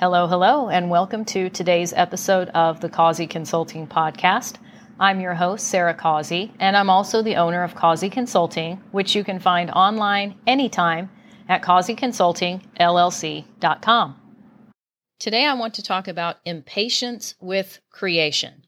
Hello, hello, and welcome to today's episode of the Causey Consulting Podcast. I'm your host, Sarah Causey, and I'm also the owner of Causey Consulting, which you can find online anytime at causeyconsultingllc.com. Today, I want to talk about impatience with creation.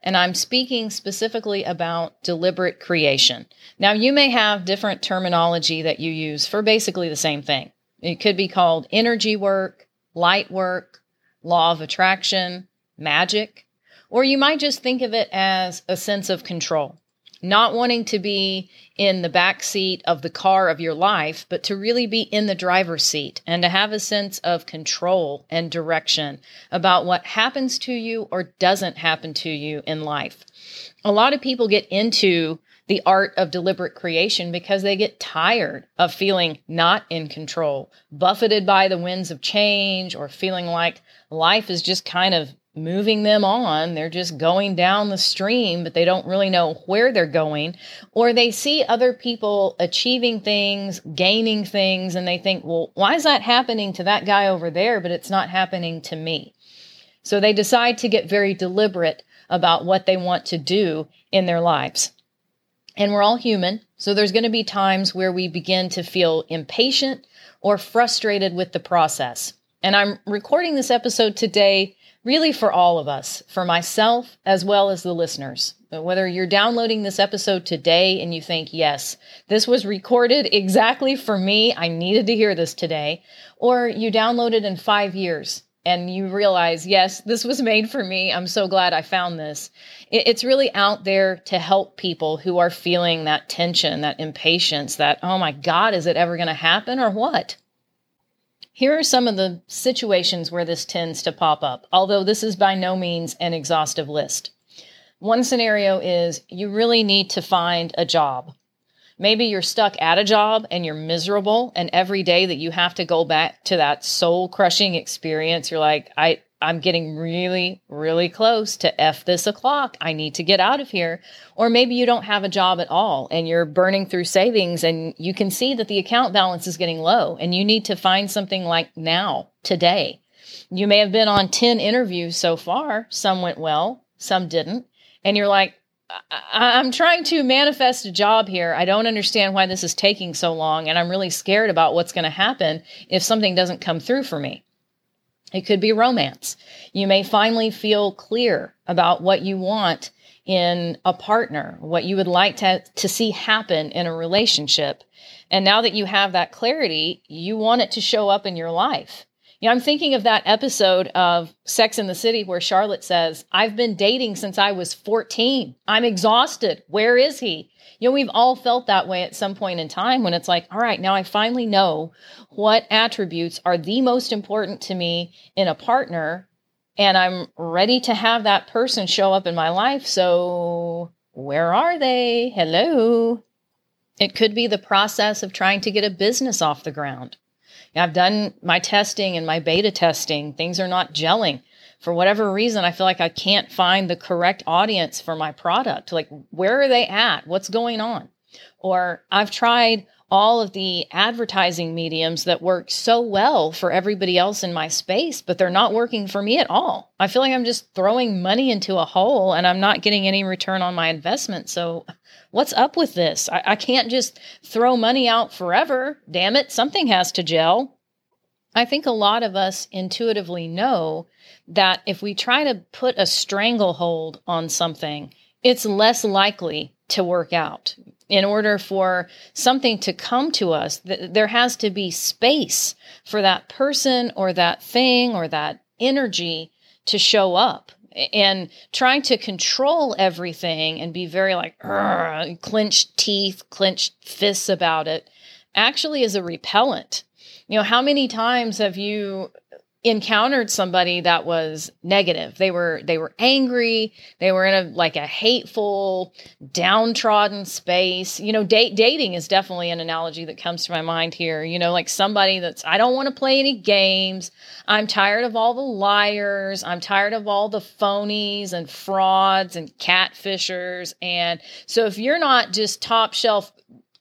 And I'm speaking specifically about deliberate creation. Now, you may have different terminology that you use for basically the same thing. It could be called energy work, light work, law of attraction, magic, or you might just think of it as a sense of control. Not wanting to be in the back seat of the car of your life, but to really be in the driver's seat and to have a sense of control and direction about what happens to you or doesn't happen to you in life. A lot of people get into the art of deliberate creation because they get tired of feeling not in control, buffeted by the winds of change, or feeling like life is just kind of moving them on. They're just going down the stream, but they don't really know where they're going. Or they see other people achieving things, gaining things, and they think, well, why is that happening to that guy over there, but it's not happening to me? So they decide to get very deliberate about what they want to do in their lives. And we're all human. So there's going to be times where we begin to feel impatient or frustrated with the process. And I'm recording this episode today really for all of us, for myself as well as the listeners. But Whether you're downloading this episode today and you think, yes, this was recorded exactly for me, I needed to hear this today, or you download it in five years and you realize, yes, this was made for me. I'm so glad I found this. It's really out there to help people who are feeling that tension, that impatience, that, oh my God, is it ever going to happen or what? Here are some of the situations where this tends to pop up, although this is by no means an exhaustive list. One scenario is you really need to find a job. Maybe you're stuck at a job and you're miserable and every day that you have to go back to that soul crushing experience, you're like, I, I'm getting really, really close to F this o'clock. I need to get out of here. Or maybe you don't have a job at all and you're burning through savings and you can see that the account balance is getting low and you need to find something like now, today. You may have been on 10 interviews so far. Some went well, some didn't. And you're like, I- am trying to manifest a job here. I don't understand why this is taking so long, and I'm really scared about what's going to happen if something doesn't come through for me. It could be romance. You may finally feel clear about what you want in a partner, what you would like to, to see happen in a relationship. And now that you have that clarity, you want it to show up in your life. You know, I'm thinking of that episode of Sex in the City where Charlotte says, I've been dating since I was 14. I'm exhausted. Where is he? You know, we've all felt that way at some point in time when it's like, all right, now I finally know what attributes are the most important to me in a partner, and I'm ready to have that person show up in my life. So, where are they? Hello. It could be the process of trying to get a business off the ground. I've done my testing and my beta testing. Things are not gelling. For whatever reason, I feel like I can't find the correct audience for my product. Like, where are they at? What's going on? Or I've tried all of the advertising mediums that work so well for everybody else in my space, but they're not working for me at all. I feel like I'm just throwing money into a hole and I'm not getting any return on my investment. So, what's up with this? I, I can't just throw money out forever. Damn it, something has to gel. I think a lot of us intuitively know that if we try to put a stranglehold on something, it's less likely to work out in order for something to come to us, th- there has to be space for that person or that thing or that energy to show up. And trying to control everything and be very like clenched teeth, clenched fists about it actually is a repellent. You know, how many times have you encountered somebody that was negative. They were they were angry. They were in a like a hateful downtrodden space. You know date, dating is definitely an analogy that comes to my mind here. You know like somebody that's i don't want to play any games. I'm tired of all the liars. I'm tired of all the phonies and frauds and catfishers. And so if you're not just top shelf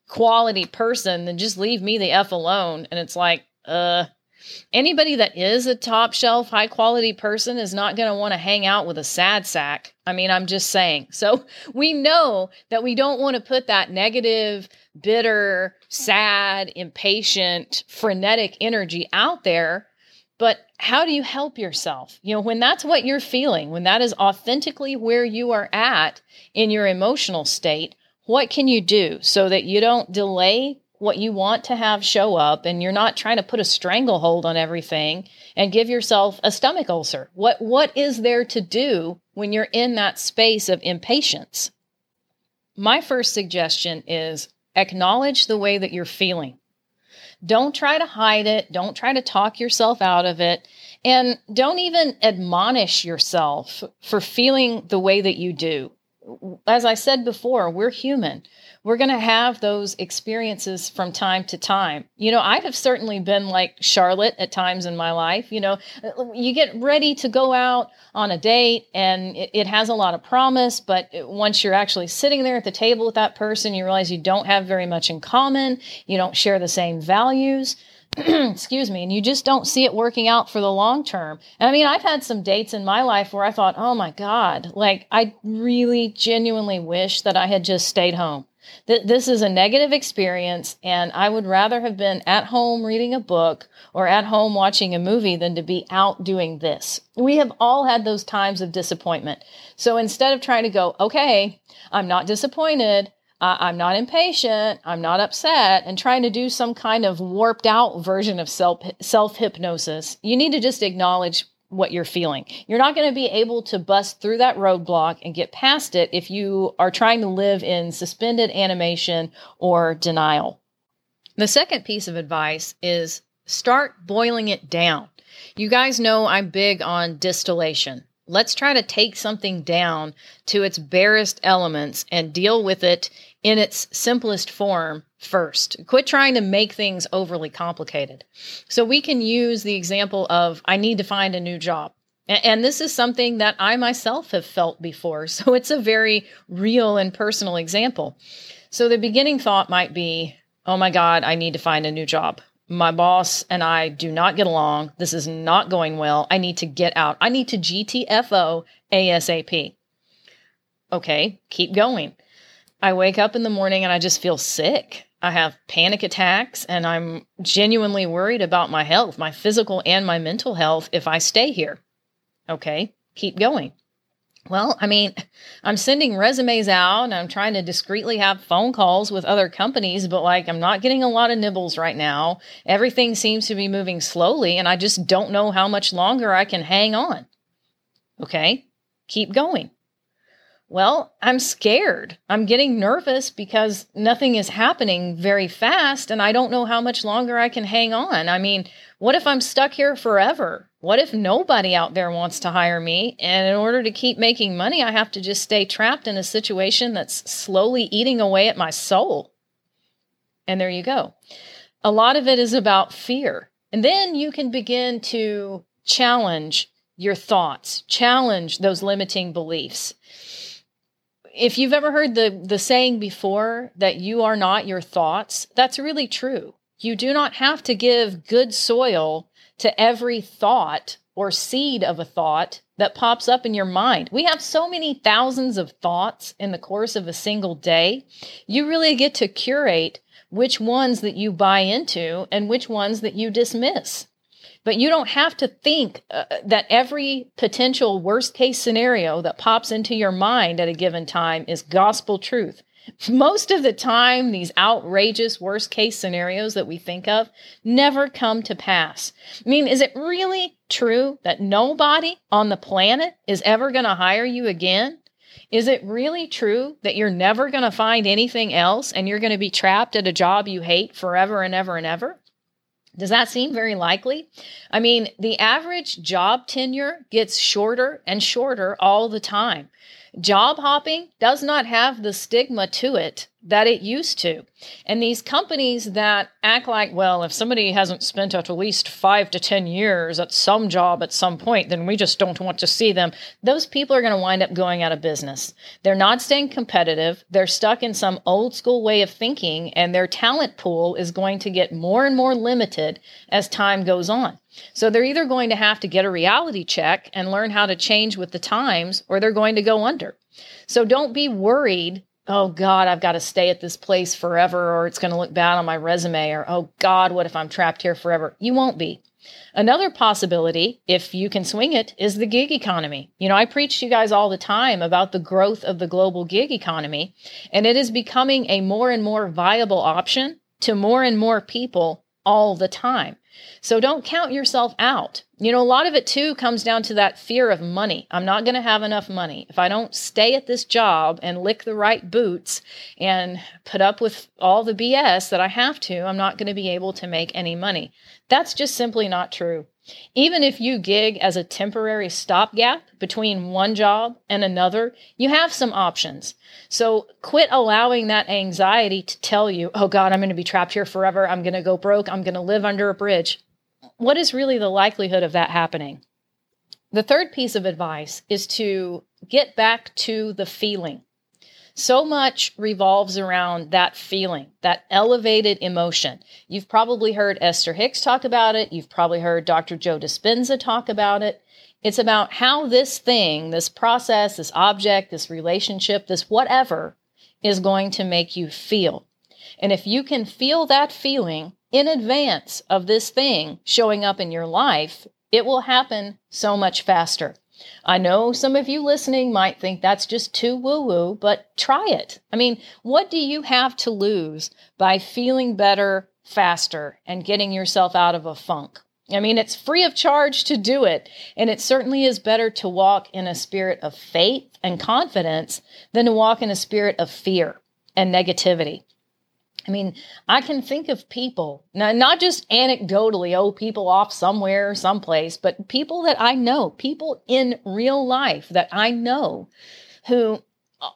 quality person then just leave me the f alone. And it's like uh Anybody that is a top shelf, high quality person is not going to want to hang out with a sad sack. I mean, I'm just saying. So we know that we don't want to put that negative, bitter, sad, impatient, frenetic energy out there. But how do you help yourself? You know, when that's what you're feeling, when that is authentically where you are at in your emotional state, what can you do so that you don't delay what you want to have show up and you're not trying to put a stranglehold on everything and give yourself a stomach ulcer. What what is there to do when you're in that space of impatience? My first suggestion is acknowledge the way that you're feeling. Don't try to hide it, don't try to talk yourself out of it, and don't even admonish yourself for feeling the way that you do. As I said before, we're human we're going to have those experiences from time to time. You know, I have certainly been like Charlotte at times in my life. You know, you get ready to go out on a date and it, it, has a lot of promise, but once you're actually sitting there at the table with that person, you realize you don't have very much in common. You don't share the same values. excuse me, and you just don't see it working out for the long term. And I mean, I've had some dates in my life where I thought, oh my God, like I really genuinely wish that I had just stayed home. Th- this is a negative experience, and I would rather have been at home reading a book or at home watching a movie than to be out doing this. We have all had those times of disappointment. So instead of trying to go, okay, I'm not disappointed, I'm not impatient, I'm not upset, and trying to do some kind of warped out version of self self hypnosis, you need to just acknowledge what you're feeling. You're not going to be able to bust through that roadblock and get past it if you are trying to live in suspended animation or denial. The second piece of advice is start boiling it down. You guys know I'm big on distillation. Let's try to take something down to its barest elements and deal with it in its simplest form first. Quit trying to make things overly complicated. So we can use the example of I need to find a new job. And this is something that I myself have felt before. So it's a very real and personal example. So the beginning thought might be, oh my God, I need to find a new job. My boss and I do not get along. This is not going well. I need to get out. I need to GTFO ASAP. Okay, keep going. I wake up in the morning and I just feel sick. I have panic attacks and I'm genuinely worried about my health, my physical and my mental health if I stay here. Okay, keep going. Well, I mean, I'm sending resumes out and I'm trying to discreetly have phone calls with other companies, but like I'm not getting a lot of nibbles right now. Everything seems to be moving slowly and I just don't know how much longer I can hang on. Okay, keep going. Well, I'm scared. I'm getting nervous because nothing is happening very fast and I don't know how much longer I can hang on. I mean, what if I'm stuck here forever? What if nobody out there wants to hire me? And in order to keep making money, I have to just stay trapped in a situation that's slowly eating away at my soul. And there you go. A lot of it is about fear. And then you can begin to challenge your thoughts, challenge those limiting beliefs if you've ever heard the the saying before that you are not your thoughts, that's really true. You do not have to give good soil to every thought or seed of a thought that pops up in your mind. We have so many thousands of thoughts in the course of a single day. You really get to curate which ones that you buy into and which ones that you dismiss. But you don't have to think uh, that every potential worst case scenario that pops into your mind at a given time is gospel truth. Most of the time, these outrageous worst case scenarios that we think of never come to pass. I mean, is it really true that nobody on the planet is ever going to hire you again? Is it really true that you're never going to find anything else and you're going to be trapped at a job you hate forever and ever and ever? Does that seem very likely? I mean, the average job tenure gets shorter and shorter all the time. Job hopping does not have the stigma to it that it used to. And these companies that act like, well, if somebody hasn't spent at least five to 10 years at some job at some point, then we just don't want to see them. Those people are going to wind up going out of business. They're not staying competitive. They're stuck in some old school way of thinking, and their talent pool is going to get more and more limited as time goes on. So they're either going to have to get a reality check and learn how to change with the times, or they're going to go under. So don't be worried. Oh God, I've got to stay at this place forever, or it's going to look bad on my resume, or oh God, what if I'm trapped here forever? You won't be. Another possibility, if you can swing it, is the gig economy. You know, I preach to you guys all the time about the growth of the global gig economy, and it is becoming a more and more viable option to more and more people all the time. So don't count yourself out. You know, a lot of it too comes down to that fear of money. I'm not going to have enough money. If I don't stay at this job and lick the right boots and put up with all the BS that I have to, I'm not going to be able to make any money. That's just simply not true. Even if you gig as a temporary stopgap between one job and another, you have some options. So quit allowing that anxiety to tell you, oh God, I'm going to be trapped here forever. I'm going to go broke. I'm going to live under a bridge. What is really the likelihood of that happening? The third piece of advice is to get back to the feeling. So much revolves around that feeling, that elevated emotion. You've probably heard Esther Hicks talk about it. You've probably heard Dr. Joe Dispenza talk about it. It's about how this thing, this process, this object, this relationship, this whatever is going to make you feel. And if you can feel that feeling in advance of this thing showing up in your life, it will happen so much faster. I know some of you listening might think that's just too woo woo, but try it. I mean, what do you have to lose by feeling better faster and getting yourself out of a funk? I mean, it's free of charge to do it, and it certainly is better to walk in a spirit of faith and confidence than to walk in a spirit of fear and negativity. I mean, I can think of people, now, not just anecdotally, oh, people off somewhere, someplace, but people that I know, people in real life that I know who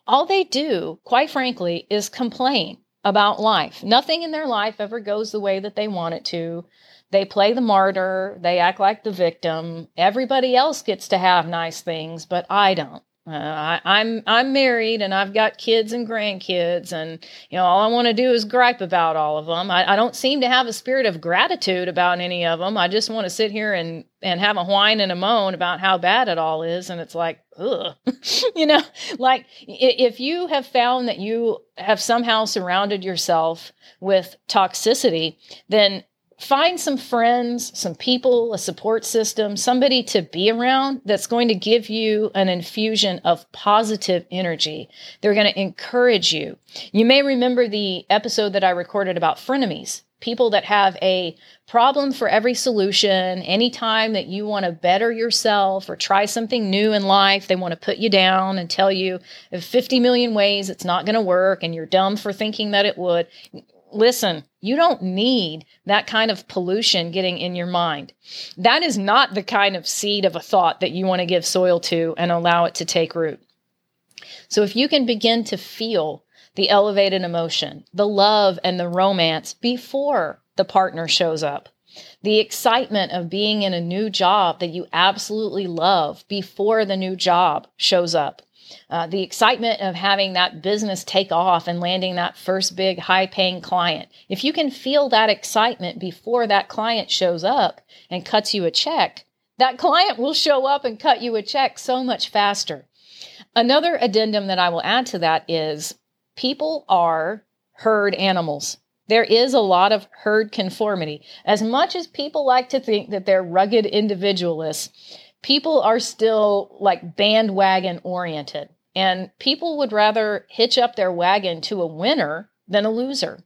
all they do, quite frankly, is complain about life. Nothing in their life ever goes the way that they want it to. They play the martyr, they act like the victim. Everybody else gets to have nice things, but I don't. Uh, I, I'm I'm married and I've got kids and grandkids, and you know all I want to do is gripe about all of them. I, I don't seem to have a spirit of gratitude about any of them. I just want to sit here and and have a whine and a moan about how bad it all is, and it's like, ugh, you know, like if you have found that you have somehow surrounded yourself with toxicity, then find some friends, some people, a support system, somebody to be around that's going to give you an infusion of positive energy. They're going to encourage you. You may remember the episode that I recorded about frenemies, people that have a problem for every solution. Anytime that you want to better yourself or try something new in life, they want to put you down and tell you 50 million ways it's not going to work and you're dumb for thinking that it would listen, you don't need that kind of pollution getting in your mind. That is not the kind of seed of a thought that you want to give soil to and allow it to take root. So if you can begin to feel the elevated emotion, the love and the romance before the partner shows up, the excitement of being in a new job that you absolutely love before the new job shows up uh, the excitement of having that business take off and landing that first big high paying client. If you can feel that excitement before that client shows up and cuts you a check, that client will show up and cut you a check so much faster. Another addendum that I will add to that is people are herd animals. There is a lot of herd conformity. As much as people like to think that they're rugged individualists, people are still like bandwagon oriented. And people would rather hitch up their wagon to a winner than a loser.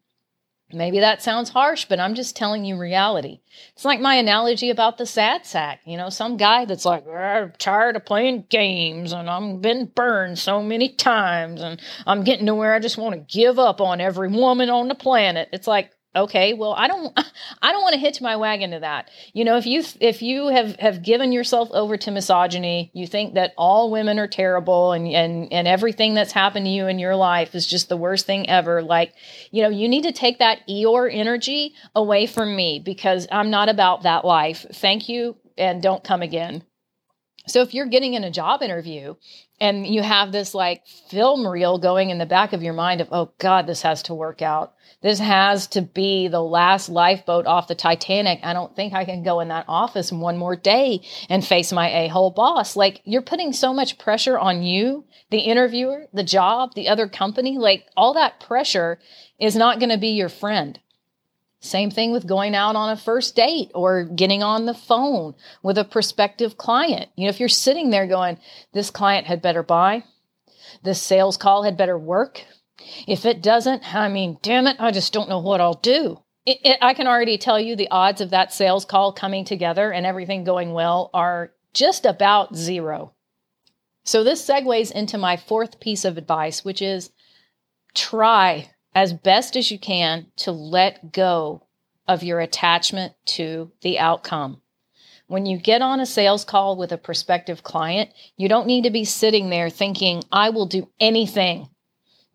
Maybe that sounds harsh, but I'm just telling you reality. It's like my analogy about the sad sack. You know, some guy that's like, I'm tired of playing games and I'm been burned so many times and I'm getting to where I just want to give up on every woman on the planet. It's like, okay well i don't i don't want to hitch my wagon to that. You know if you if you have have given yourself over to misogyny you think that all women are terrible and and and everything that's happened to you in your life is just the worst thing ever like you know you need to take that eeyore energy away from me because i'm not about that life. Thank you and don't come again so if you're getting in a job interview and you have this like film reel going in the back of your mind of oh god this has to work out this has to be the last lifeboat off the Titanic. I don't think I can go in that office one more day and face my a hole boss. Like, you're putting so much pressure on you, the interviewer, the job, the other company. Like, all that pressure is not going to be your friend. Same thing with going out on a first date or getting on the phone with a prospective client. You know, if you're sitting there going, this client had better buy, this sales call had better work, if it doesn't, I mean, damn it, I just don't know what I'll do. It, it, I can already tell you the odds of that sales call coming together and everything going well are just about zero. So, this segues into my fourth piece of advice, which is try as best as you can to let go of your attachment to the outcome. When you get on a sales call with a prospective client, you don't need to be sitting there thinking, I will do anything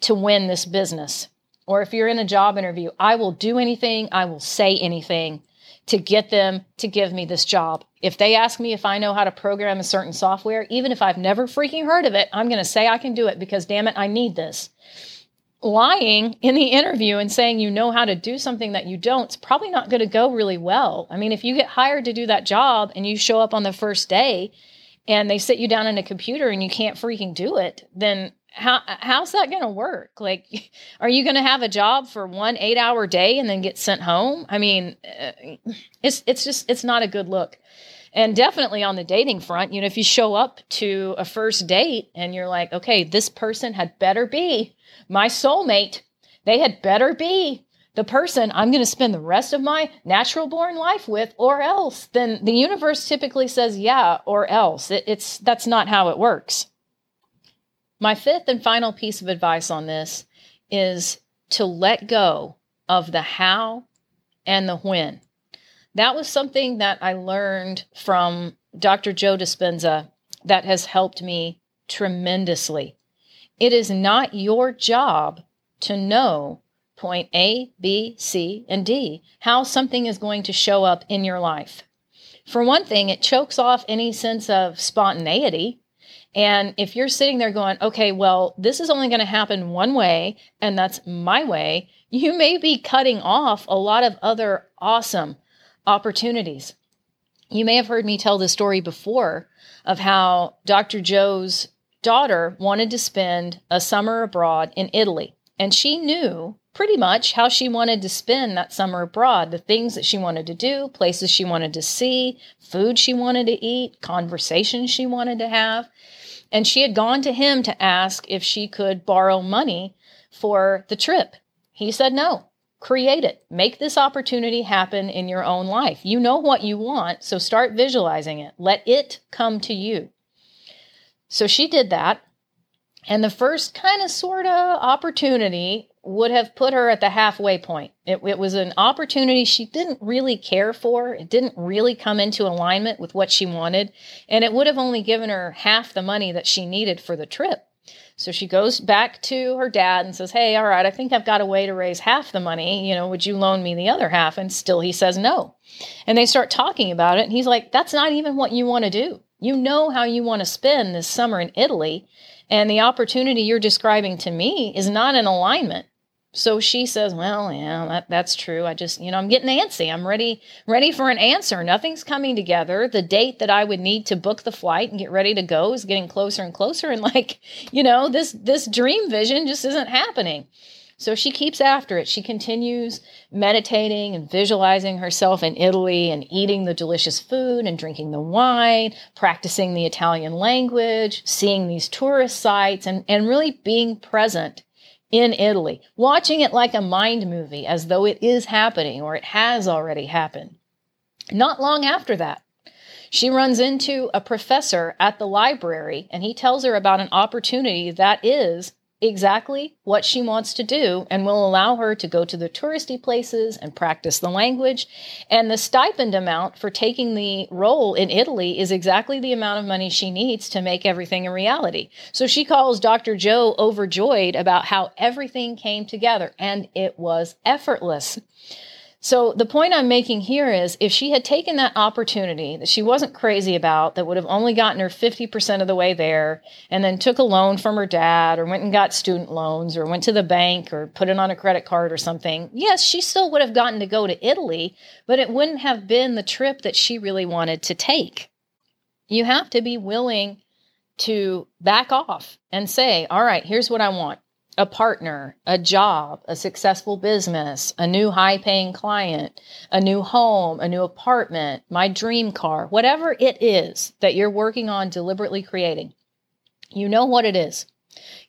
to win this business. Or if you're in a job interview, I will do anything, I will say anything to get them to give me this job. If they ask me if I know how to program a certain software, even if I've never freaking heard of it, I'm going to say I can do it because damn it, I need this. Lying in the interview and saying you know how to do something that you don't, it's probably not going to go really well. I mean, if you get hired to do that job and you show up on the first day and they sit you down in a computer and you can't freaking do it, then how how's that going to work? Like are you going to have a job for one 8 hour day and then get sent home? I mean uh, it's it's just it's not a good look and definitely on the dating front you know if you show up to a first date and you're like okay this person had better be my soulmate they had better be the person I'm going to spend the rest of my natural born life with, or else, then the universe typically says, yeah, or else. It, it's that's not how it works. My fifth and final piece of advice on this is to let go of the how and the when. That was something that I learned from Dr. Joe Dispenza that has helped me tremendously. It is not your job to know point A, B, C, and D, how something is going to show up in your life. For one thing, it chokes off any sense of spontaneity and if you're sitting there going, okay, well, this is only going to happen one way, and that's my way, you may be cutting off a lot of other awesome opportunities. You may have heard me tell the story before of how Dr. Joe's daughter wanted to spend a summer abroad in Italy. And she knew pretty much how she wanted to spend that summer abroad the things that she wanted to do, places she wanted to see, food she wanted to eat, conversations she wanted to have. And she had gone to him to ask if she could borrow money for the trip. He said no. Create it. Make this opportunity happen in your own life. You know what you want, so start visualizing it. Let it come to you. So she did that. And the first kind of sort of opportunity would have put her at the halfway point. It, it, was an opportunity she didn't really care for. It didn't really come into alignment with what she wanted. And it would have only given her half the money that she needed for the trip. So she goes back to her dad and says, Hey, all right, I think I've got a way to raise half the money. You know, would you loan me the other half? And still he says no. And they start talking about it. And he's like, That's not even what you want to do. You know how you want to spend this summer in Italy. And the opportunity you're describing to me is not in alignment. So she says, "Well, yeah, that, that's true. I just, you know, I'm getting antsy. I'm ready, ready for an answer. Nothing's coming together. The date that I would need to book the flight and get ready to go is getting closer and closer. And like, you know, this this dream vision just isn't happening." So she keeps after it. She continues meditating and visualizing herself in Italy and eating the delicious food and drinking the wine, practicing the Italian language, seeing these tourist sites, and, and really being present in Italy, watching it like a mind movie as though it is happening or it has already happened. Not long after that, she runs into a professor at the library and he tells her about an opportunity that is exactly what she wants to do and will allow her to go to the touristy places and practice the language. And the stipend amount for taking the role in Italy is exactly the amount of money she needs to make everything a reality. So she calls Dr. Joe overjoyed about how everything came together and it was effortless. So the point I'm making here is if she had taken that opportunity that she wasn't crazy about, that would have only gotten her 50% of the way there, and then took a loan from her dad or went and got student loans or went to the bank or put it on a credit card or something, yes, she still would have gotten to go to Italy, but it wouldn't have been the trip that she really wanted to take. You have to be willing to back off and say, all right, here's what I want a partner, a job, a successful business, a new high paying client, a new home, a new apartment, my dream car, whatever it is that you're working on deliberately creating. You know what it is.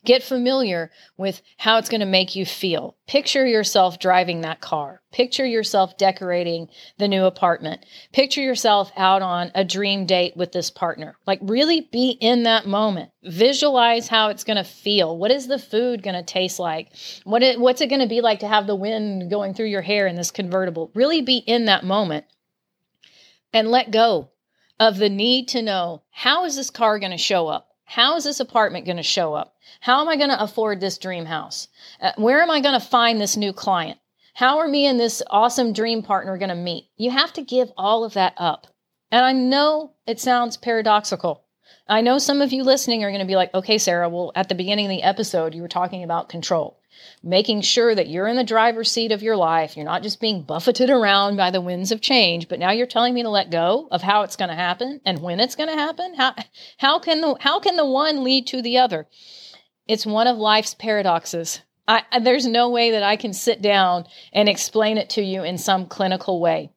Get familiar with how it's going to make you feel. Picture yourself driving that car. Picture yourself decorating the new apartment. Picture yourself out on a dream date with this partner. Like, really be in that moment. Visualize how it's going to feel. What is the food going to taste like? What it, what's it going to be like to have the wind going through your hair in this convertible? Really be in that moment and let go of the need to know how is this car going to show up? How is this apartment going to show up? How am I going to afford this dream house? Uh, where am I going to find this new client? How are me and this awesome dream partner going to meet? You have to give all of that up. And I know it sounds paradoxical. I know some of you listening are going to be like, okay, Sarah, well, at the beginning of the episode, you were talking about control making sure that you're in the driver's seat of your life. You're not just being buffeted around by the winds of change, but now you're telling me to let go of how it's going to happen and when it's going to happen. How how can the how can the one lead to the other? It's one of life's paradoxes. I, there's no way that I can sit down and explain it to you in some clinical way.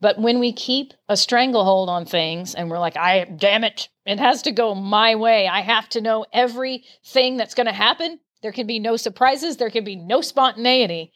But when we keep a stranglehold on things and we're like, I damn it, it has to go my way. I have to know everything that's going to happen there can be no surprises, there can be no spontaneity.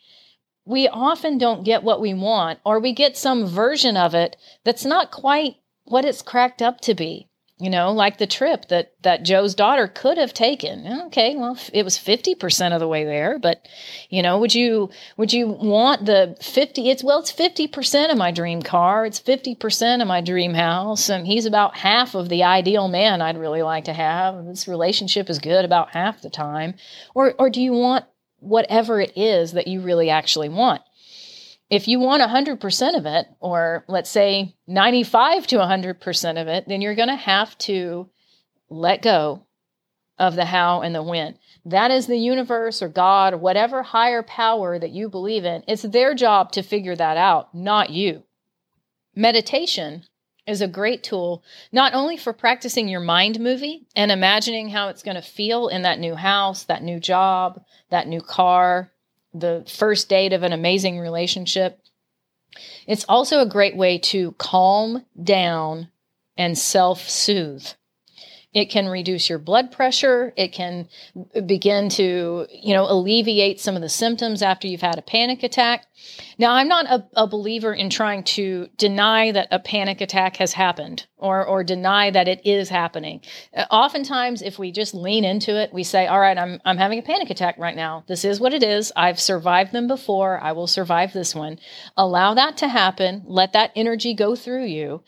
We often don't get what we want, or we get some version of it that's not quite what it's cracked up to be you know like the trip that that joe's daughter could have taken. Okay well it was 50% of the way there but you know would you would you want the 50 it's well it's 50% of my dream car. It's 50% of my dream house and he's about half of the ideal man i'd really like to have. This relationship is good about half the time. Or or do you want whatever it is that you really actually want if you want 100% of it, or let's say 95 to 100% of it, then you're going to have to let go of the how and the when. That is the universe or God or whatever higher power that you believe in. It's their job to figure that out, not you. Meditation is a great tool, not only for practicing your mind movie and imagining how it's going to feel in that new house, that new job, that new car, the first date of an amazing relationship. It's also a great way to calm down and self soothe. It can reduce your blood pressure. It can begin to, you know, alleviate some of the symptoms after you've had a panic attack. Now, I'm not a, a, believer in trying to deny that a panic attack has happened or, or deny that it is happening. Uh, oftentimes, if we just lean into it, we say, all right, I'm, I'm having a panic attack right now. This is what it is. I've survived them before. I will survive this one. Allow that to happen. Let that energy go through you.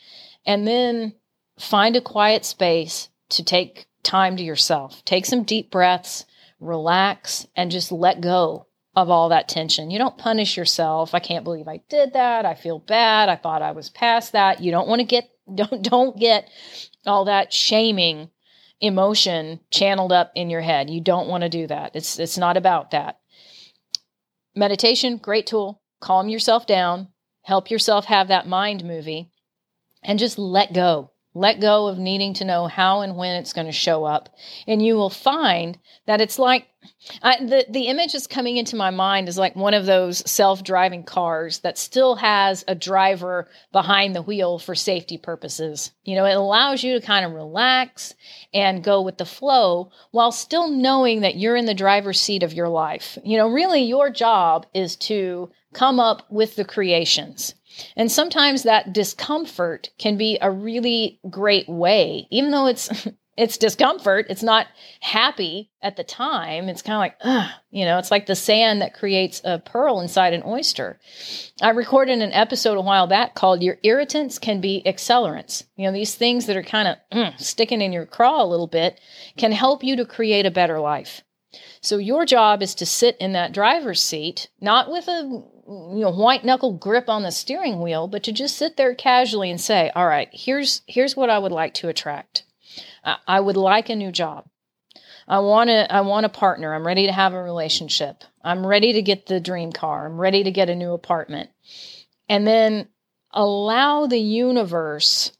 And then find a quiet space to take time to yourself. Take some deep breaths, relax, and just let go of all that tension. You don't punish yourself. I can't believe I did that. I feel bad. I thought I was past that. You don't want to get don't don't get all that shaming emotion channeled up in your head. You don't want to do that. It's it's not about that. Meditation, great tool. Calm yourself down, help yourself have that mind movie and just let go. Let go of needing to know how and when it's going to show up. And you will find that it's like I, the, the image that's coming into my mind is like one of those self driving cars that still has a driver behind the wheel for safety purposes. You know, it allows you to kind of relax and go with the flow while still knowing that you're in the driver's seat of your life. You know, really, your job is to come up with the creations and sometimes that discomfort can be a really great way, even though it's it's discomfort. It's not happy at the time. It's kind of like, ugh, you know, it's like the sand that creates a pearl inside an oyster. I recorded an episode a while back called Your Irritants Can Be Accelerants. You know, these things that are kind of mm, sticking in your craw a little bit can help you to create a better life. So your job is to sit in that driver's seat, not with a you know white knuckle grip on the steering wheel, but to just sit there casually and say, "All right, here's here's what I would like to attract." I would like a new job. I want to I want a partner. I'm ready to have a relationship. I'm ready to get the dream car. I'm ready to get a new apartment. And then allow the universe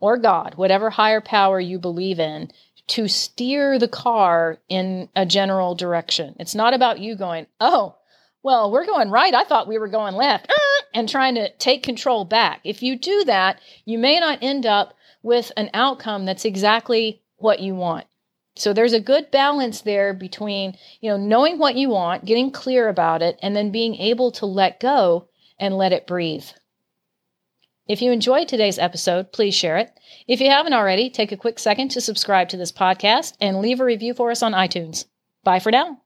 or God, whatever higher power you believe in, to steer the car in a general direction. It's not about you going, "Oh, well, we're going right. I thought we were going left." Uh, and trying to take control back. If you do that, you may not end up with an outcome that's exactly what you want. So there's a good balance there between, you know, knowing what you want, getting clear about it, and then being able to let go and let it breathe. If you enjoyed today's episode, please share it. If you haven't already, take a quick second to subscribe to this podcast and leave a review for us on iTunes. Bye for now.